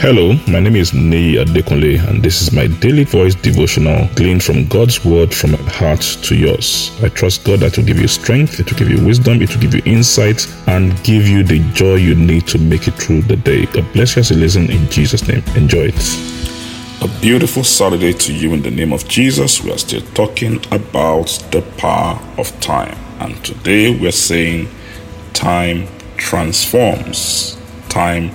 Hello, my name is Nei Adekunle, and this is my daily voice devotional gleaned from God's word from my heart to yours. I trust God that will give you strength, it will give you wisdom, it will give you insight, and give you the joy you need to make it through the day. God bless you as you listen in Jesus' name. Enjoy it. A beautiful Saturday to you in the name of Jesus. We are still talking about the power of time, and today we're saying time transforms. Time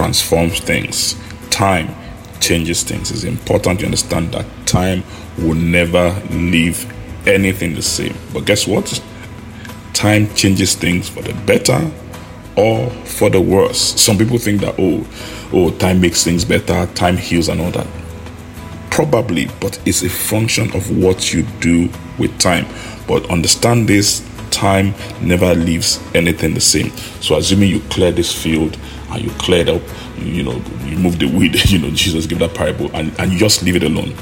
transforms things. Time changes things. It's important to understand that time will never leave anything the same. But guess what? Time changes things for the better or for the worse. Some people think that oh, oh, time makes things better, time heals and all that. Probably, but it's a function of what you do with time. But understand this time never leaves anything the same. So, assuming you clear this field and you cleared up, you know, you move the weed, you know, Jesus gave that parable, and, and you just leave it alone.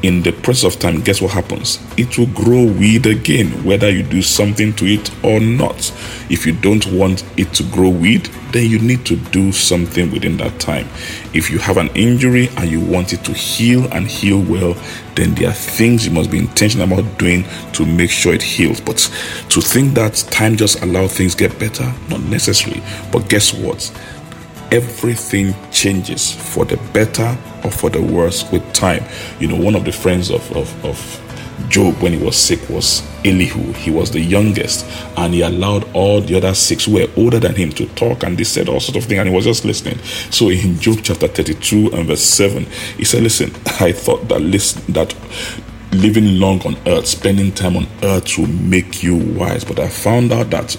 In the process of time, guess what happens? It will grow weed again, whether you do something to it or not. If you don't want it to grow weed, then you need to do something within that time. If you have an injury and you want it to heal and heal well, then there are things you must be intentional about doing to make sure it heals. But to think that time just allow things get better, not necessarily. But guess what? Everything changes for the better or for the worse with time. You know, one of the friends of, of, of Job when he was sick was Elihu. He was the youngest, and he allowed all the other six who were older than him to talk, and they said all sorts of things, and he was just listening. So in Job chapter 32 and verse 7, he said, Listen, I thought that listen that living long on earth, spending time on earth will make you wise, but I found out that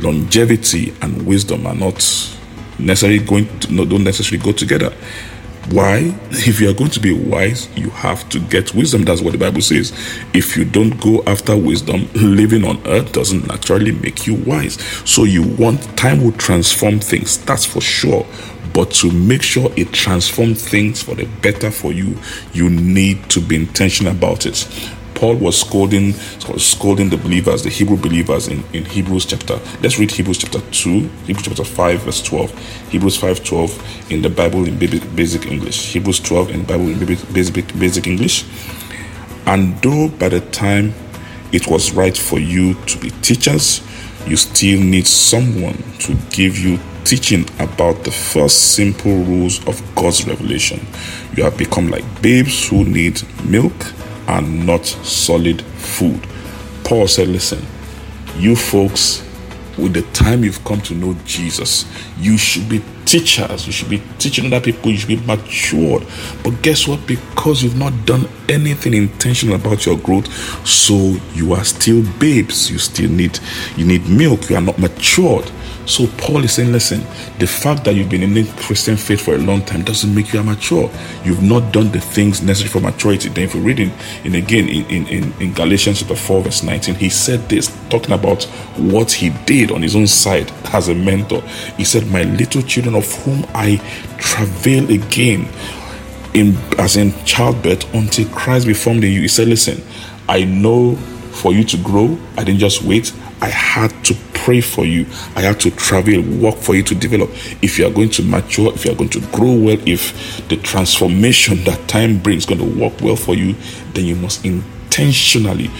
longevity and wisdom are not necessarily going to, no, don't necessarily go together. Why? If you are going to be wise, you have to get wisdom. That's what the Bible says. If you don't go after wisdom, living on earth doesn't naturally make you wise. So you want time will transform things, that's for sure. But to make sure it transforms things for the better for you, you need to be intentional about it. Paul was scolding scolding the believers, the Hebrew believers in, in Hebrews chapter. Let's read Hebrews chapter 2, Hebrews chapter 5, verse 12. Hebrews 5 12 in the Bible in basic English. Hebrews 12 in Bible in basic, basic English. And though by the time it was right for you to be teachers, you still need someone to give you teaching about the first simple rules of God's revelation. You have become like babes who need milk and not solid food. Paul said, Listen, you folks, with the time you've come to know Jesus, you should be teachers, you should be teaching other people, you should be matured. But guess what? Because you've not done anything intentional about your growth, so you are still babes. You still need you need milk, you are not matured. So Paul is saying, listen, the fact that you've been in the Christian faith for a long time doesn't make you immature. You've not done the things necessary for maturity. Then if you read in, in again in, in, in Galatians chapter 4, verse 19, he said this, talking about what he did on his own side as a mentor. He said, My little children of whom I travail again in as in childbirth until Christ be formed in you. He said, Listen, I know for you to grow, I didn't just wait. I had to pray for you. I had to travel, work for you to develop. If you are going to mature, if you are going to grow well, if the transformation that time brings going to work well for you, then you must intentionally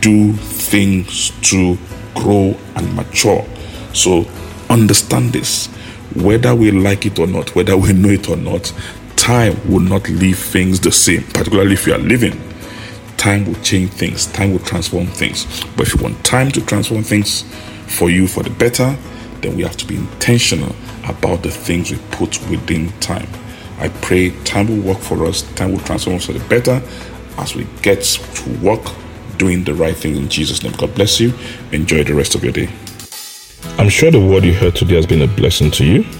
do things to grow and mature. So understand this. Whether we like it or not, whether we know it or not, time will not leave things the same, particularly if you are living time will change things, time will transform things. But if you want time to transform things for you for the better, then we have to be intentional about the things we put within time. I pray time will work for us, time will transform us for the better as we get to work doing the right thing in Jesus' name. God bless you. Enjoy the rest of your day. I'm sure the word you heard today has been a blessing to you.